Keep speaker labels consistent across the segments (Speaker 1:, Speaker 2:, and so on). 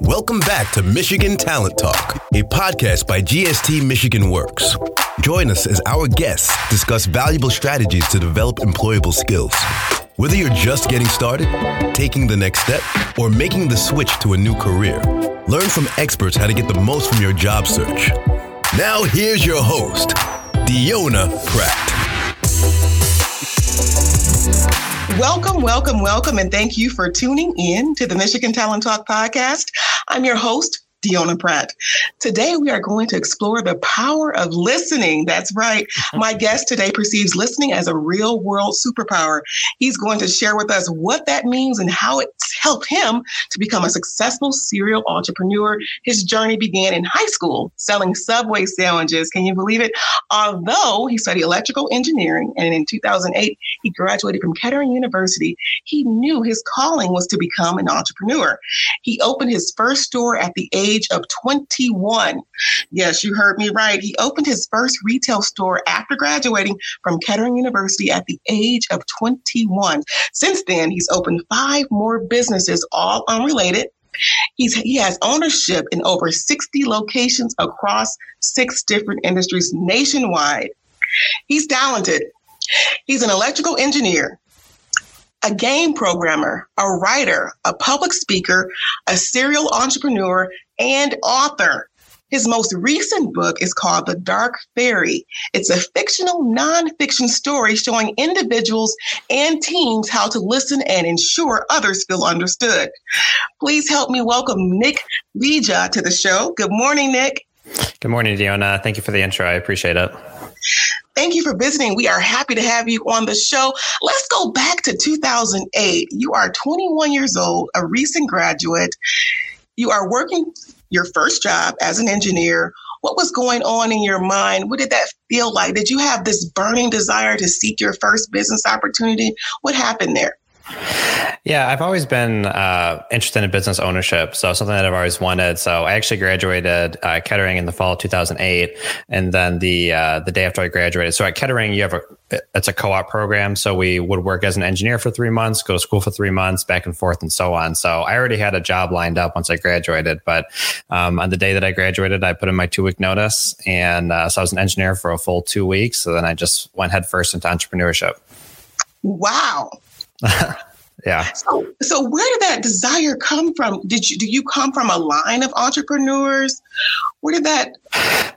Speaker 1: Welcome back to Michigan Talent Talk, a podcast by GST Michigan Works. Join us as our guests discuss valuable strategies to develop employable skills. Whether you're just getting started, taking the next step, or making the switch to a new career, learn from experts how to get the most from your job search. Now, here's your host, Deonna Pratt.
Speaker 2: Welcome, welcome, welcome, and thank you for tuning in to the Michigan Talent Talk podcast. I'm your host, Deonna Pratt. Today, we are going to explore the power of listening. That's right. My guest today perceives listening as a real world superpower. He's going to share with us what that means and how it's helped him to become a successful serial entrepreneur. His journey began in high school selling Subway sandwiches. Can you believe it? Although he studied electrical engineering and in 2008, he graduated from Kettering University, he knew his calling was to become an entrepreneur. He opened his first store at the age age of 21. Yes, you heard me right. He opened his first retail store after graduating from Kettering University at the age of 21. Since then, he's opened five more businesses, all unrelated. He's, he has ownership in over 60 locations across six different industries nationwide. He's talented. He's an electrical engineer, a game programmer, a writer, a public speaker, a serial entrepreneur, and author. His most recent book is called The Dark Fairy. It's a fictional nonfiction story showing individuals and teams how to listen and ensure others feel understood. Please help me welcome Nick Leja to the show. Good morning, Nick.
Speaker 3: Good morning, Deonna. Thank you for the intro. I appreciate it.
Speaker 2: Thank you for visiting. We are happy to have you on the show. Let's go back to 2008. You are 21 years old, a recent graduate. You are working your first job as an engineer. What was going on in your mind? What did that feel like? Did you have this burning desire to seek your first business opportunity? What happened there?
Speaker 3: Yeah, I've always been uh, interested in business ownership, so something that I've always wanted. So I actually graduated uh, Kettering in the fall of 2008, and then the uh, the day after I graduated. So at Kettering, you have a it's a co-op program, so we would work as an engineer for three months, go to school for three months, back and forth, and so on. So I already had a job lined up once I graduated, but um, on the day that I graduated, I put in my two week notice, and uh, so I was an engineer for a full two weeks. So then I just went headfirst into entrepreneurship.
Speaker 2: Wow.
Speaker 3: yeah.
Speaker 2: So, so where did that desire come from? Did you do you come from a line of entrepreneurs? Where did that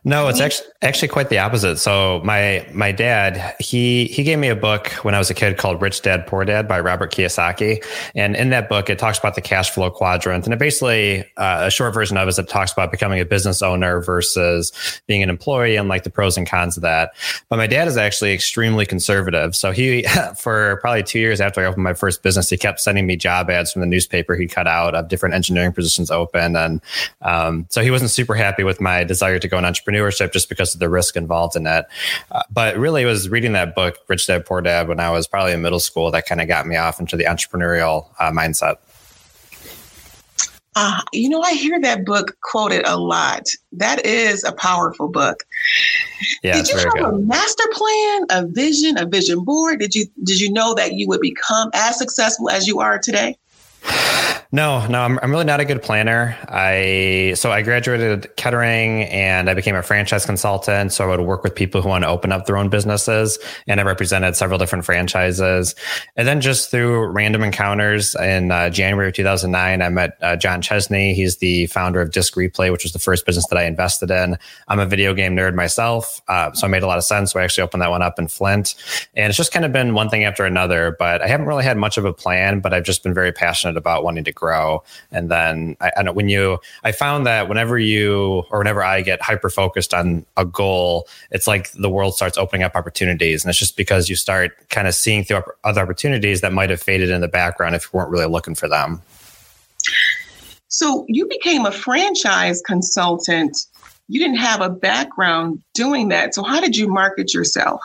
Speaker 3: no, it's actually actually quite the opposite. So my my dad he he gave me a book when I was a kid called Rich Dad Poor Dad by Robert Kiyosaki, and in that book it talks about the cash flow quadrant, and it basically uh, a short version of it is it talks about becoming a business owner versus being an employee and like the pros and cons of that. But my dad is actually extremely conservative, so he for probably two years after I opened my first business, he kept sending me job ads from the newspaper he cut out of different engineering positions open, and um, so he wasn't super happy with my desire to go in entrepreneurship just because of the risk involved in that. Uh, but really, it was reading that book, Rich Dad Poor Dad, when I was probably in middle school that kind of got me off into the entrepreneurial uh, mindset.
Speaker 2: Uh, you know, I hear that book quoted a lot. That is a powerful book.
Speaker 3: Yeah,
Speaker 2: did you have
Speaker 3: good.
Speaker 2: a master plan, a vision, a vision board? Did you did you know that you would become as successful as you are today?
Speaker 3: No, no, I'm, I'm really not a good planner. I so I graduated Kettering and I became a franchise consultant. So I would work with people who want to open up their own businesses, and I represented several different franchises. And then just through random encounters in uh, January of 2009, I met uh, John Chesney. He's the founder of Disc Replay, which was the first business that I invested in. I'm a video game nerd myself, uh, so it made a lot of sense. So I actually opened that one up in Flint, and it's just kind of been one thing after another. But I haven't really had much of a plan, but I've just been very passionate about wanting to grow. And then I, I know when you, I found that whenever you or whenever I get hyper focused on a goal, it's like the world starts opening up opportunities, and it's just because you start kind of seeing through other opportunities that might have faded in the background if you weren't really looking for them.
Speaker 2: So you became a franchise consultant. You didn't have a background doing that. So how did you market yourself?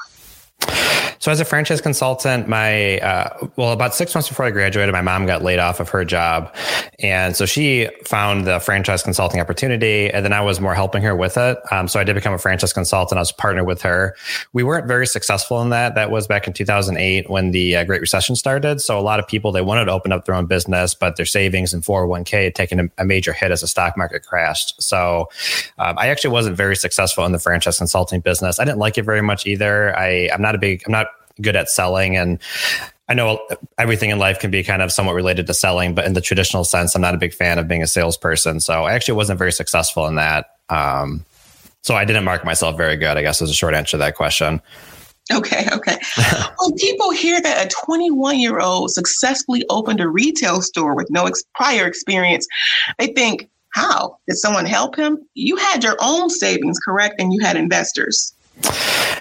Speaker 3: So, as a franchise consultant, my uh, well, about six months before I graduated, my mom got laid off of her job, and so she found the franchise consulting opportunity, and then I was more helping her with it. Um, so, I did become a franchise consultant. I was partnered with her. We weren't very successful in that. That was back in 2008 when the uh, Great Recession started. So, a lot of people they wanted to open up their own business, but their savings and 401k had taken a, a major hit as the stock market crashed. So, um, I actually wasn't very successful in the franchise consulting business. I didn't like it very much either. I, I'm not a big, I'm not good at selling and I know everything in life can be kind of somewhat related to selling, but in the traditional sense, I'm not a big fan of being a salesperson. So I actually wasn't very successful in that. Um, so I didn't mark myself very good, I guess is a short answer to that question.
Speaker 2: Okay, okay. when people hear that a 21 year old successfully opened a retail store with no ex- prior experience, they think, how? Did someone help him? You had your own savings, correct? And you had investors.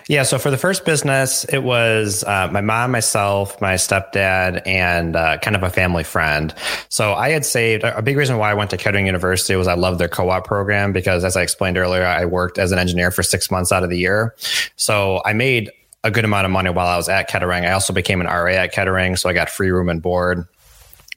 Speaker 3: Yeah. So for the first business, it was uh, my mom, myself, my stepdad, and uh, kind of a family friend. So I had saved a big reason why I went to Kettering University was I loved their co-op program because, as I explained earlier, I worked as an engineer for six months out of the year. So I made a good amount of money while I was at Kettering. I also became an RA at Kettering, so I got free room and board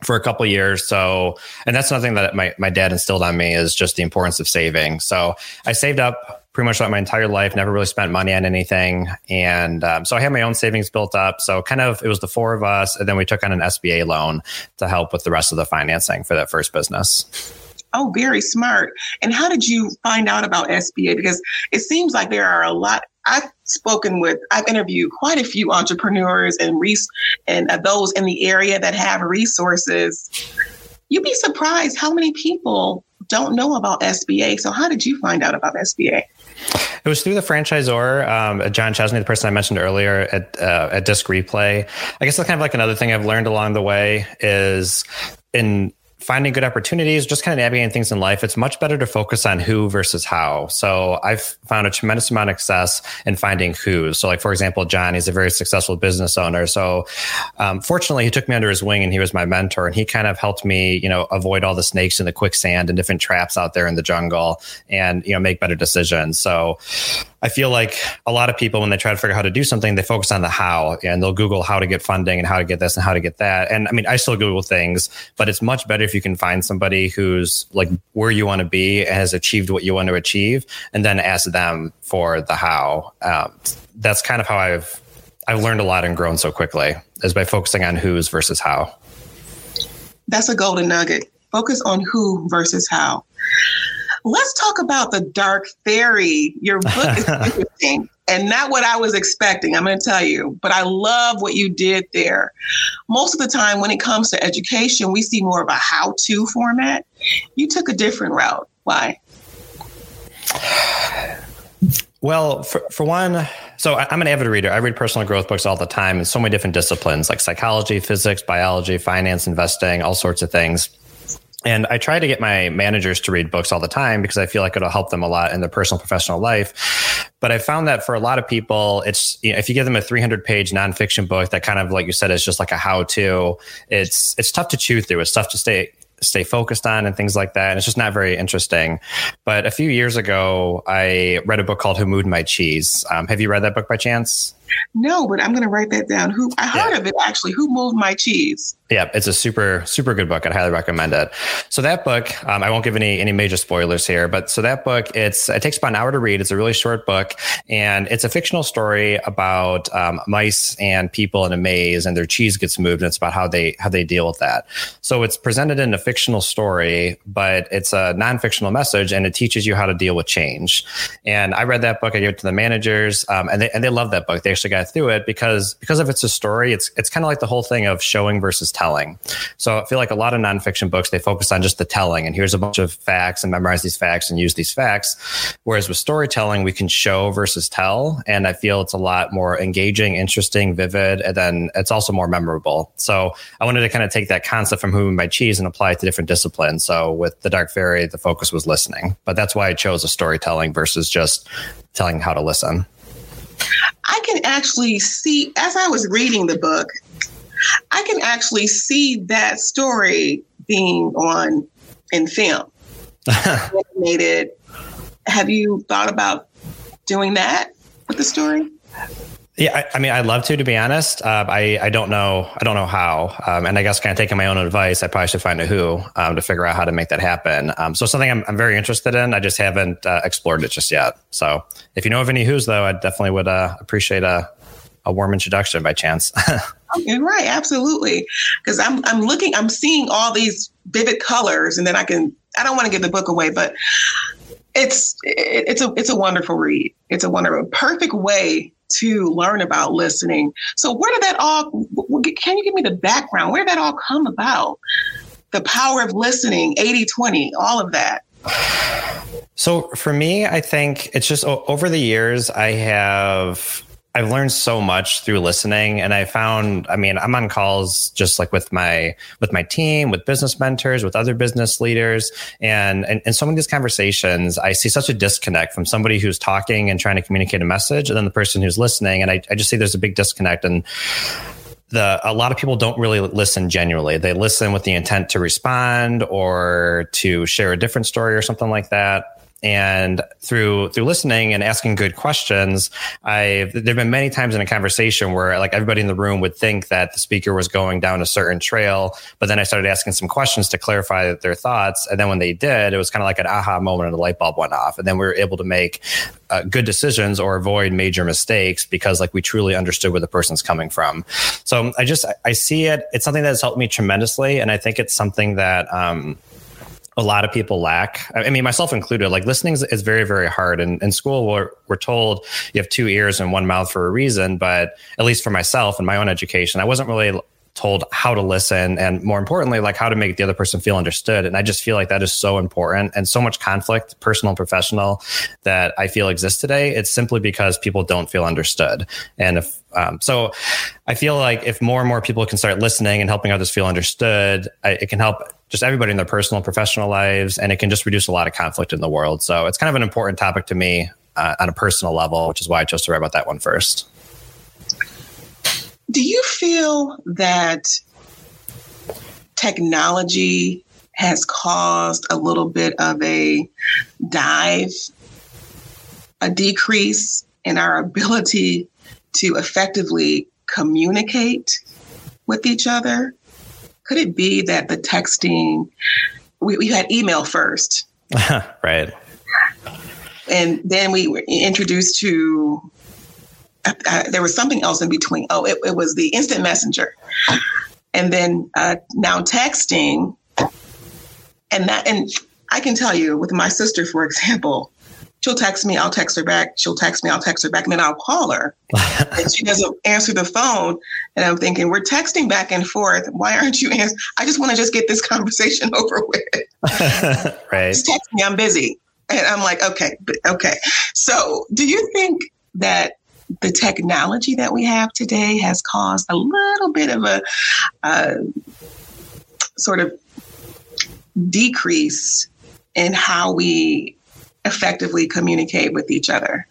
Speaker 3: for a couple years. So, and that's something that my, my dad instilled on me is just the importance of saving. So I saved up pretty much like my entire life, never really spent money on anything. And um, so I had my own savings built up. So kind of, it was the four of us. And then we took on an SBA loan to help with the rest of the financing for that first business.
Speaker 2: Oh, very smart. And how did you find out about SBA? Because it seems like there are a lot. I've spoken with, I've interviewed quite a few entrepreneurs and res- and uh, those in the area that have resources. You'd be surprised how many people don't know about SBA. So, how did you find out about SBA?
Speaker 3: It was through the franchisor, um, John Chesney, the person I mentioned earlier at uh, at Disc Replay. I guess that's kind of like another thing I've learned along the way is in finding good opportunities, just kind of navigating things in life, it's much better to focus on who versus how. So I've found a tremendous amount of success in finding who. So, like for example, John, he's a very successful business owner. So, um, fortunately, he took me under his wing and he was my mentor, and he kind of helped me, you know, avoid all the snakes and the quicksand and different traps out there in the jungle, and you know, make better decisions. So, I feel like a lot of people, when they try to figure out how to do something, they focus on the how and they'll Google how to get funding and how to get this and how to get that. And I mean, I still Google things, but it's much better if you can find somebody who's like where you want to be and has achieved what you want to achieve and then ask them for the how. Um, that's kind of how I've, I've learned a lot and grown so quickly is by focusing on who's versus how.
Speaker 2: That's a golden nugget. Focus on who versus how. Let's talk about the Dark Fairy. Your book is interesting and not what I was expecting, I'm going to tell you, but I love what you did there. Most of the time, when it comes to education, we see more of a how to format. You took a different route. Why?
Speaker 3: Well, for, for one, so I'm an avid reader. I read personal growth books all the time in so many different disciplines like psychology, physics, biology, finance, investing, all sorts of things. And I try to get my managers to read books all the time because I feel like it'll help them a lot in their personal professional life. But I found that for a lot of people, it's you know, if you give them a 300 page nonfiction book that kind of like you said is just like a how to, it's it's tough to chew through. It's tough to stay stay focused on and things like that. And it's just not very interesting. But a few years ago, I read a book called Who Moved My Cheese. Um, have you read that book by chance?
Speaker 2: No, but I'm going to write that down. Who I heard yeah. of it actually. Who moved my cheese?
Speaker 3: Yeah, it's a super super good book. I'd highly recommend it. So that book, um, I won't give any any major spoilers here, but so that book, it's it takes about an hour to read. It's a really short book, and it's a fictional story about um, mice and people in a maze, and their cheese gets moved, and it's about how they how they deal with that. So it's presented in a fictional story, but it's a non fictional message, and it teaches you how to deal with change. And I read that book. I gave it to the managers, um, and they and they love that book. They actually got through it because because if it's a story. It's it's kind of like the whole thing of showing versus telling telling. So I feel like a lot of nonfiction books, they focus on just the telling and here's a bunch of facts and memorize these facts and use these facts. Whereas with storytelling, we can show versus tell. And I feel it's a lot more engaging, interesting, vivid, and then it's also more memorable. So I wanted to kind of take that concept from Who by Cheese and apply it to different disciplines. So with The Dark Fairy, the focus was listening. But that's why I chose a storytelling versus just telling how to listen.
Speaker 2: I can actually see, as I was reading the book, I can actually see that story being on in film, animated. Have you thought about doing that with the story?
Speaker 3: Yeah, I, I, mean, I'd love to. To be honest, uh, I I don't know. I don't know how. Um, and I guess kind of taking my own advice, I probably should find a who um, to figure out how to make that happen. Um, so something I'm, I'm very interested in. I just haven't uh, explored it just yet. So if you know of any who's though, I definitely would uh, appreciate a a warm introduction by chance.
Speaker 2: okay, right, absolutely. Because I'm I'm looking, I'm seeing all these vivid colors, and then I can. I don't want to give the book away, but it's it, it's a it's a wonderful read. It's a wonderful, perfect way to learn about listening. So where did that all? Can you give me the background? Where did that all come about? The power of listening, 80-20, all of that.
Speaker 3: So for me, I think it's just over the years I have I've learned so much through listening and I found I mean I'm on calls just like with my with my team with business mentors with other business leaders and and, and so many of these conversations I see such a disconnect from somebody who's talking and trying to communicate a message and then the person who's listening and I, I just see there's a big disconnect and the a lot of people don't really listen genuinely. They listen with the intent to respond or to share a different story or something like that and through through listening and asking good questions i there've been many times in a conversation where like everybody in the room would think that the speaker was going down a certain trail but then i started asking some questions to clarify their thoughts. And then when they did it was kind of like an aha moment and the light bulb went off. And then we were able to make uh, good decisions or avoid major mistakes because like we truly understood where the person's coming from. So i just i see it it's something that's helped me tremendously. And i think it's something that um a lot of people lack. I mean, myself included. Like listening is, is very, very hard. And in school, we're we're told you have two ears and one mouth for a reason. But at least for myself and my own education, I wasn't really told how to listen and more importantly like how to make the other person feel understood and i just feel like that is so important and so much conflict personal and professional that i feel exists today it's simply because people don't feel understood and if um, so i feel like if more and more people can start listening and helping others feel understood I, it can help just everybody in their personal and professional lives and it can just reduce a lot of conflict in the world so it's kind of an important topic to me uh, on a personal level which is why i chose to write about that one first
Speaker 2: do you feel that technology has caused a little bit of a dive, a decrease in our ability to effectively communicate with each other? Could it be that the texting, we, we had email first?
Speaker 3: right.
Speaker 2: And then we were introduced to uh, there was something else in between. Oh, it, it was the instant messenger, and then uh, now texting, and that and I can tell you with my sister, for example, she'll text me, I'll text her back. She'll text me, I'll text her back, and then I'll call her, and she doesn't answer the phone. And I'm thinking, we're texting back and forth. Why aren't you answering? I just want to just get this conversation over with.
Speaker 3: right.
Speaker 2: Just text me. I'm busy. And I'm like, okay, okay. So, do you think that the technology that we have today has caused a little bit of a uh, sort of decrease in how we effectively communicate with each other.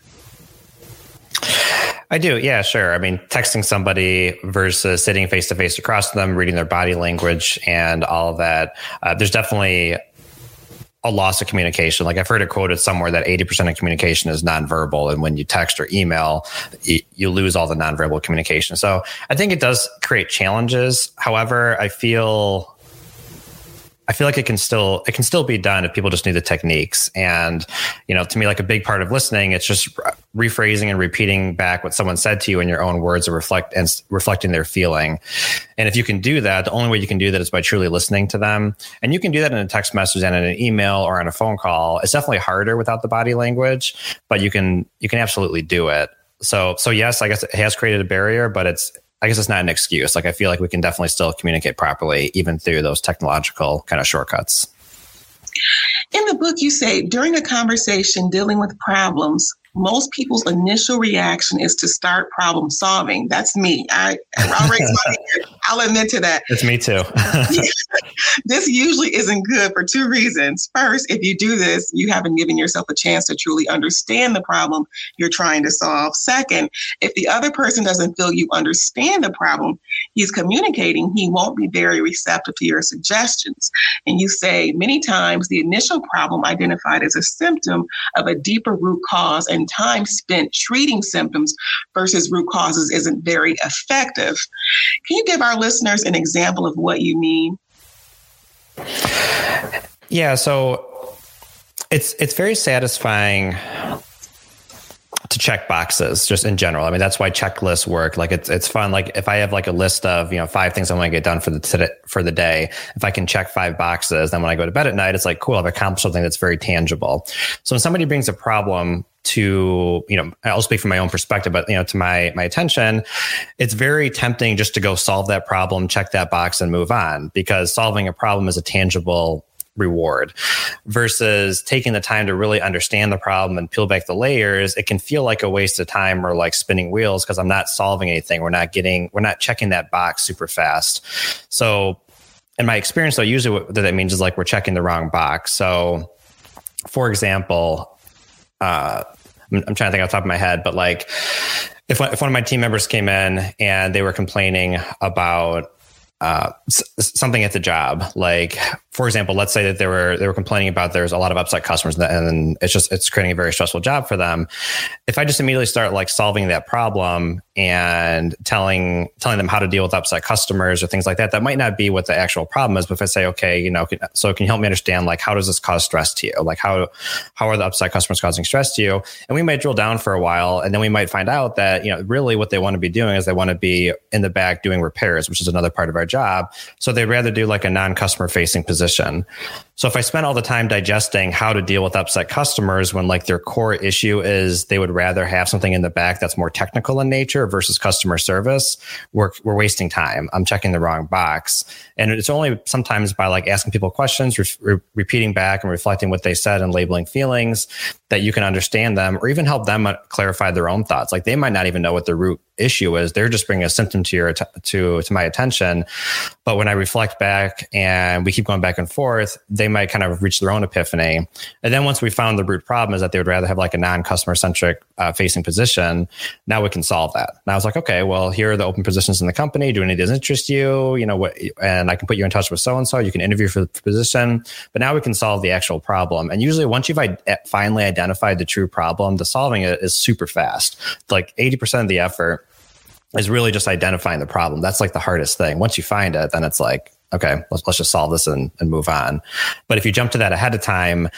Speaker 3: I do. Yeah, sure. I mean, texting somebody versus sitting face to face across them, reading their body language and all that. Uh, there's definitely a loss of communication. Like I've heard it quoted somewhere that 80% of communication is nonverbal. And when you text or email, you, lose all the nonverbal communication. So I think it does create challenges. However, I feel I feel like it can still it can still be done if people just knew the techniques. And you know, to me, like a big part of listening, it's just rephrasing and repeating back what someone said to you in your own words and reflect and reflecting their feeling. And if you can do that, the only way you can do that is by truly listening to them. And you can do that in a text message and in an email or on a phone call. It's definitely harder without the body language, but you can you can absolutely do it. So so yes, I guess it has created a barrier, but it's I guess it's not an excuse. Like I feel like we can definitely still communicate properly, even through those technological kind of shortcuts.
Speaker 2: In the book, you say during a conversation dealing with problems, most people's initial reaction is to start problem solving. That's me. I, I'll raise my hand. I'll admit to that.
Speaker 3: It's me too.
Speaker 2: this usually isn't good for two reasons. First, if you do this, you haven't given yourself a chance to truly understand the problem you're trying to solve. Second, if the other person doesn't feel you understand the problem he's communicating, he won't be very receptive to your suggestions. And you say many times the initial problem identified as a symptom of a deeper root cause and and time spent treating symptoms versus root causes isn't very effective. Can you give our listeners an example of what you mean?
Speaker 3: Yeah, so it's it's very satisfying to check boxes just in general. I mean, that's why checklists work. Like it's it's fun. Like if I have like a list of you know five things I want to get done for the for the day, if I can check five boxes, then when I go to bed at night, it's like cool. I've accomplished something that's very tangible. So when somebody brings a problem to you know i'll speak from my own perspective but you know to my my attention it's very tempting just to go solve that problem check that box and move on because solving a problem is a tangible reward versus taking the time to really understand the problem and peel back the layers it can feel like a waste of time or like spinning wheels because i'm not solving anything. We're not getting we're not checking that box super fast. So in my experience though usually what that means is like we're checking the wrong box. So for example uh, I'm, I'm trying to think off the top of my head but like if, if one of my team members came in and they were complaining about uh, something at the job. Like, for example, let's say that they were they were complaining about there's a lot of upset customers, and it's just it's creating a very stressful job for them. If I just immediately start like solving that problem and telling telling them how to deal with upset customers or things like that, that might not be what the actual problem is. But if I say, okay, you know, so can you help me understand like how does this cause stress to you? Like how how are the upset customers causing stress to you? And we might drill down for a while, and then we might find out that you know really what they want to be doing is they want to be in the back doing repairs, which is another part of our job. So they'd rather do like a non customer facing position. So if I spent all the time digesting how to deal with upset customers when like their core issue is they would rather have something in the back that's more technical in nature versus customer service, we're, we're wasting time. I'm checking the wrong box. And it's only sometimes by like asking people questions, re- re- repeating back and reflecting what they said and labeling feelings that you can understand them or even help them uh, clarify their own thoughts. Like they might not even know what the root issue is. They're just bringing a symptom to your, to, to my attention. But when I reflect back and we keep going back and forth, they might kind of reach their own epiphany. And then once we found the root problem is that they would rather have like a non-customer centric uh, facing position. Now we can solve that. And I was like, okay, well, here are the open positions in the company. Do any of these interest you? You know what? And I can put you in touch with so and so. You can interview for the position. But now we can solve the actual problem. And usually, once you've I- finally identified the true problem, the solving it is super fast. Like eighty percent of the effort is really just identifying the problem. That's like the hardest thing. Once you find it, then it's like, okay, let's, let's just solve this and, and move on. But if you jump to that ahead of time,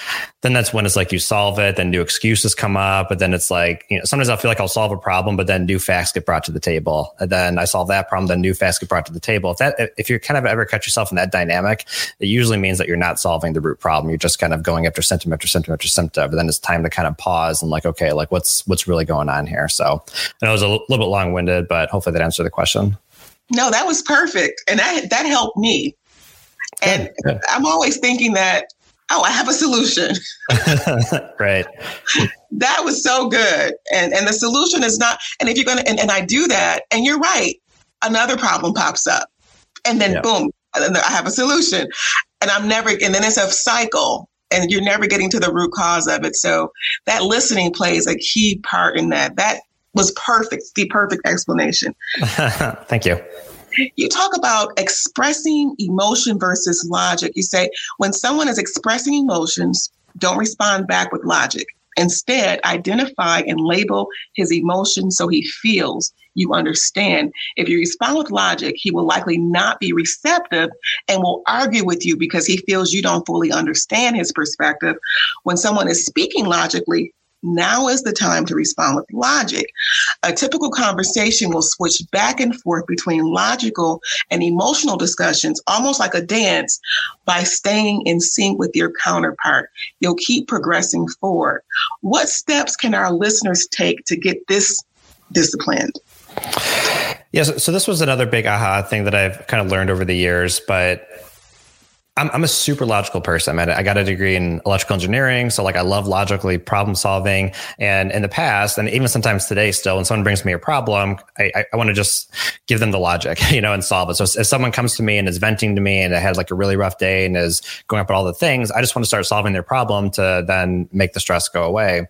Speaker 3: then that's when it's like you solve it, then new excuses come up, but then it's like, you know, sometimes I feel like I'll solve a problem, but then new facts get brought to the table. And then I solve that problem, then new facts get brought to the table. If that, if you kind of ever catch yourself in that dynamic, it usually means that you're not solving the root problem. You're just kind of going after symptom after symptom after symptom. But then it's time to kind of pause and like, okay, like what's, what's really going on here? So I know it was a little bit long winded, but hopefully that answered the question.
Speaker 2: No, that was perfect. And that, that helped me. And yeah. I'm always thinking that oh, I have a solution.
Speaker 3: right.
Speaker 2: That was so good. And and the solution is not, and if you're gonna and, and I do that, and you're right, another problem pops up. And then boom, I have a solution. And I'm never and then it's a cycle and you're never getting to the root cause of it. So that listening plays a key part in that. That was perfect, the perfect explanation.
Speaker 3: Thank you
Speaker 2: you talk about expressing emotion versus logic. You say when someone is expressing emotions, don't respond back with logic. Instead, identify and label his emotions so he feels you understand. If you respond with logic, he will likely not be receptive and will argue with you because he feels you don't fully understand his perspective. When someone is speaking logically, now is the time to respond with logic. A typical conversation will switch back and forth between logical and emotional discussions, almost like a dance, by staying in sync with your counterpart. You'll keep progressing forward. What steps can our listeners take to get this disciplined?
Speaker 3: Yes, so this was another big aha thing that I've kind of learned over the years, but I'm, I'm a super logical person. I, mean, I got a degree in electrical engineering. So like I love logically problem solving. And in the past, and even sometimes today still, when someone brings me a problem, I, I, I want to just give them the logic, you know, and solve it. So if someone comes to me and is venting to me and I had like a really rough day and is going up at all the things, I just want to start solving their problem to then make the stress go away.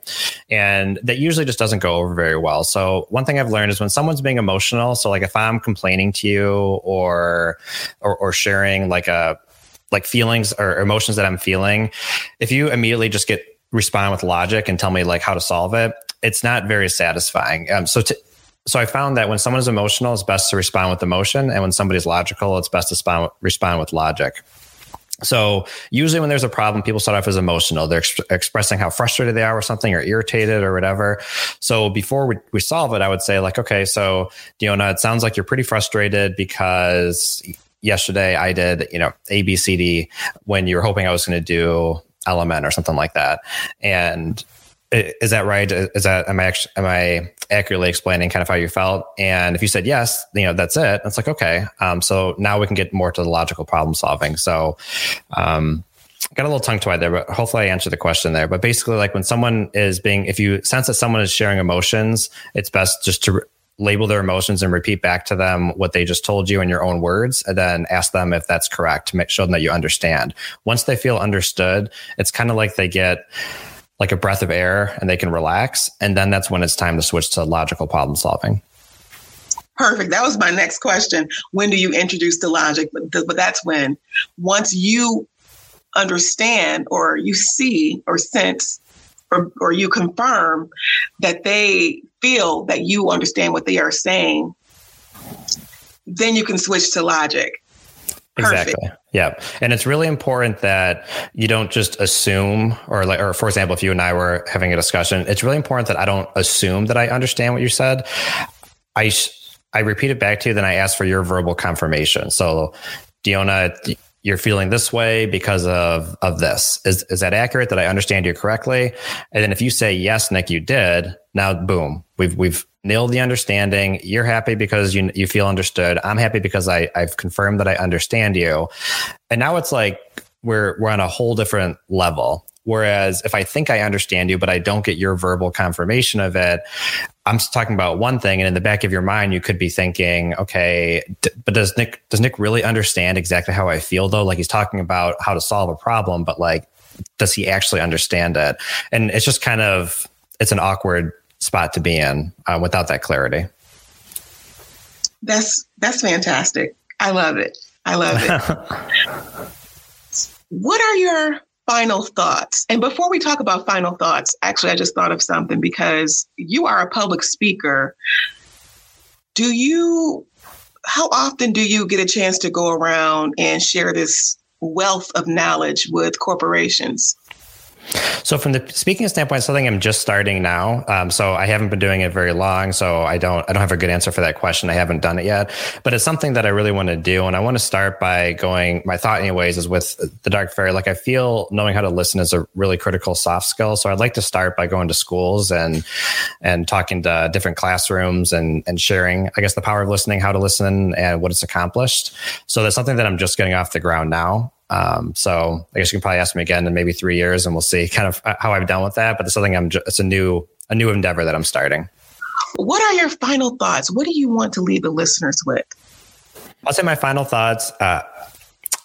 Speaker 3: And that usually just doesn't go over very well. So one thing I've learned is when someone's being emotional, so like if I'm complaining to you or, or, or sharing like a, like feelings or emotions that I'm feeling, if you immediately just get respond with logic and tell me like how to solve it, it's not very satisfying. Um, so to, so I found that when someone is emotional, it's best to respond with emotion, and when somebody's logical, it's best to respond, respond with logic. So usually when there's a problem, people start off as emotional. They're ex- expressing how frustrated they are with something or irritated or whatever. So before we, we solve it, I would say like, okay, so Deonna, it sounds like you're pretty frustrated because yesterday I did, you know, A, B, C, D when you were hoping I was going to do element or something like that. And is that right? Is that am I actually am I accurately explaining kind of how you felt? And if you said yes, you know that's it. It's like okay, um, so now we can get more to the logical problem solving. So, um, got a little tongue tied there, but hopefully I answered the question there. But basically, like when someone is being, if you sense that someone is sharing emotions, it's best just to label their emotions and repeat back to them what they just told you in your own words, and then ask them if that's correct to make show them that you understand. Once they feel understood, it's kind of like they get like a breath of air and they can relax. And then that's when it's time to switch to logical problem solving.
Speaker 2: Perfect. That was my next question. When do you introduce the logic? But, but that's when, once you understand or you see or sense or, or you confirm that they feel that you understand what they are saying, then you can switch to logic.
Speaker 3: Perfect. Exactly. Yeah. And it's really important that you don't just assume or like, or for example, if you and I were having a discussion, it's really important that I don't assume that I understand what you said. I, I repeat it back to you, then I ask for your verbal confirmation. So Deonna, you're feeling this way because of, of this. Is, is that accurate? That I understand you correctly? And then if you say, yes, Nick, you did, now boom, we've, we've nailed the understanding. You're happy because you you feel understood. I'm happy because I I've confirmed that I understand you. And now it's like we're we're on a whole different level. Whereas if I think I understand you, but I don't get your verbal confirmation of it, I'm talking about one thing, and in the back of your mind, you could be thinking, okay, d- but does Nick does Nick really understand exactly how I feel though? Like he's talking about how to solve a problem, but like, does he actually understand it? And it's just kind of it's an awkward spot to be in uh, without that clarity.
Speaker 2: That's that's fantastic. I love it. I love it. what are your final thoughts? And before we talk about final thoughts, actually, I just thought of something because you are a public speaker. Do you, how often do you get a chance to go around and share this wealth of knowledge with corporations?
Speaker 3: So from the speaking standpoint, something I'm just starting now. Um, so I haven't been doing it very long. So I don't I don't have a good answer for that question. I haven't done it yet, but it's something that I really want to do, and I want to start by going. My thought, anyways, is with the dark fairy. Like I feel knowing how to listen is a really critical soft skill. So I'd like to start by going to schools and and talking to different classrooms and and sharing, I guess, the power of listening, how to listen, and what it's accomplished. So that's something that I'm just getting off the ground now. Um, so I guess you can probably ask me again in maybe three years, and we'll see kind of how I've done with that. But it's something I'm. Just, it's a new a new endeavor that I'm starting.
Speaker 2: What are your final thoughts? What do you want to leave the listeners with?
Speaker 3: I'll say my final thoughts. Uh,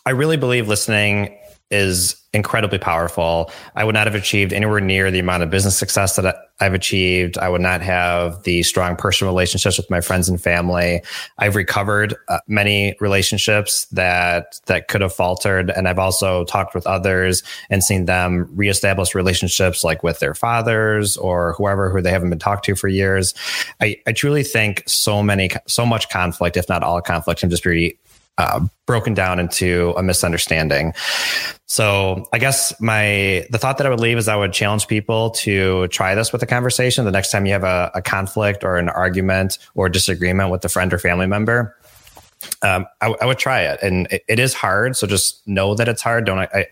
Speaker 3: I really believe listening is incredibly powerful. I would not have achieved anywhere near the amount of business success that I've achieved. I would not have the strong personal relationships with my friends and family. I've recovered uh, many relationships that that could have faltered, and I've also talked with others and seen them reestablish relationships like with their fathers or whoever who they haven't been talked to for years. I, I truly think so many, so much conflict, if not all conflict, can just be uh, broken down into a misunderstanding. So I guess my the thought that I would leave is I would challenge people to try this with a conversation. The next time you have a, a conflict or an argument or disagreement with a friend or family member, um, I, I, would try it, and it, it is hard. So just know that it's hard. Don't I, I?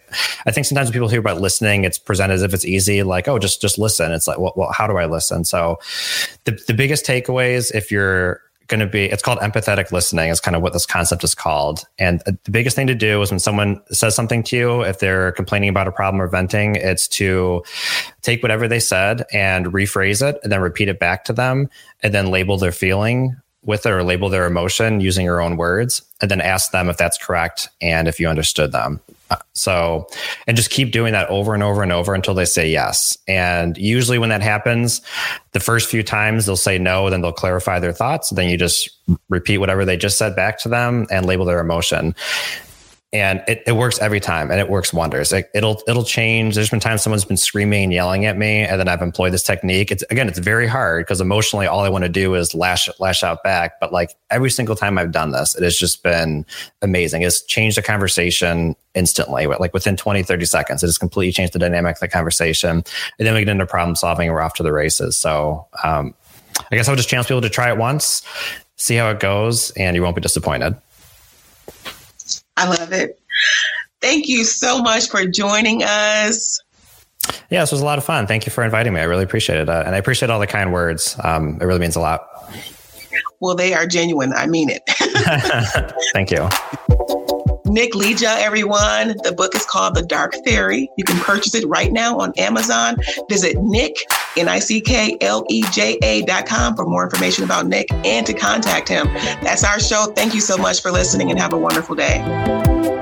Speaker 3: I think sometimes people hear about listening, it's presented as if it's easy. Like, oh, just just listen. It's like, well, well how do I listen? So, the the biggest takeaways if you're going to be it's called empathetic listening is kind of what this concept is called. And uh, the biggest thing to do is when someone says something to you if they're complaining about a problem or venting it's to take whatever they said and rephrase it and then repeat it back to them and then label their feeling with it or label their emotion using your own words and then ask them if that's correct and if you understood them Uh, so, and just keep doing that over and over and over until they say yes. And usually when that happens, the first few times they'll say no, then they'll clarify their thoughts. Then you just repeat whatever they just said back to them and label their emotion. And it, it works every time and it works wonders. It, will it'll change. There's been times someone's been screaming and yelling at me and then i've employed this technique. It's again it's very hard because emotionally all i want to do is lash lash out back but like every single time i've done this it has just been amazing. It's changed the conversation instantly like within 20 30 seconds. It has completely changed the dynamic of the conversation and then we get into problem solving and we're off to the races. So um, i guess i would just challenge people to try it once see how it goes and you won't be disappointed
Speaker 2: I love it. Thank you so much for joining us.
Speaker 3: Yeah, this was a lot of fun. Thank you for inviting me. I really appreciate it. Uh, and I appreciate all the kind words. Um, it really means a lot.
Speaker 2: Well, they are genuine. I mean it.
Speaker 3: Thank you.
Speaker 2: Nick Leja, everyone. The book is called The Dark Fairy. You can purchase it right now on Amazon. Visit Nick, N I C K L E J A dot com for more information about Nick and to contact him. That's our show. Thank you so much for listening and have a wonderful day.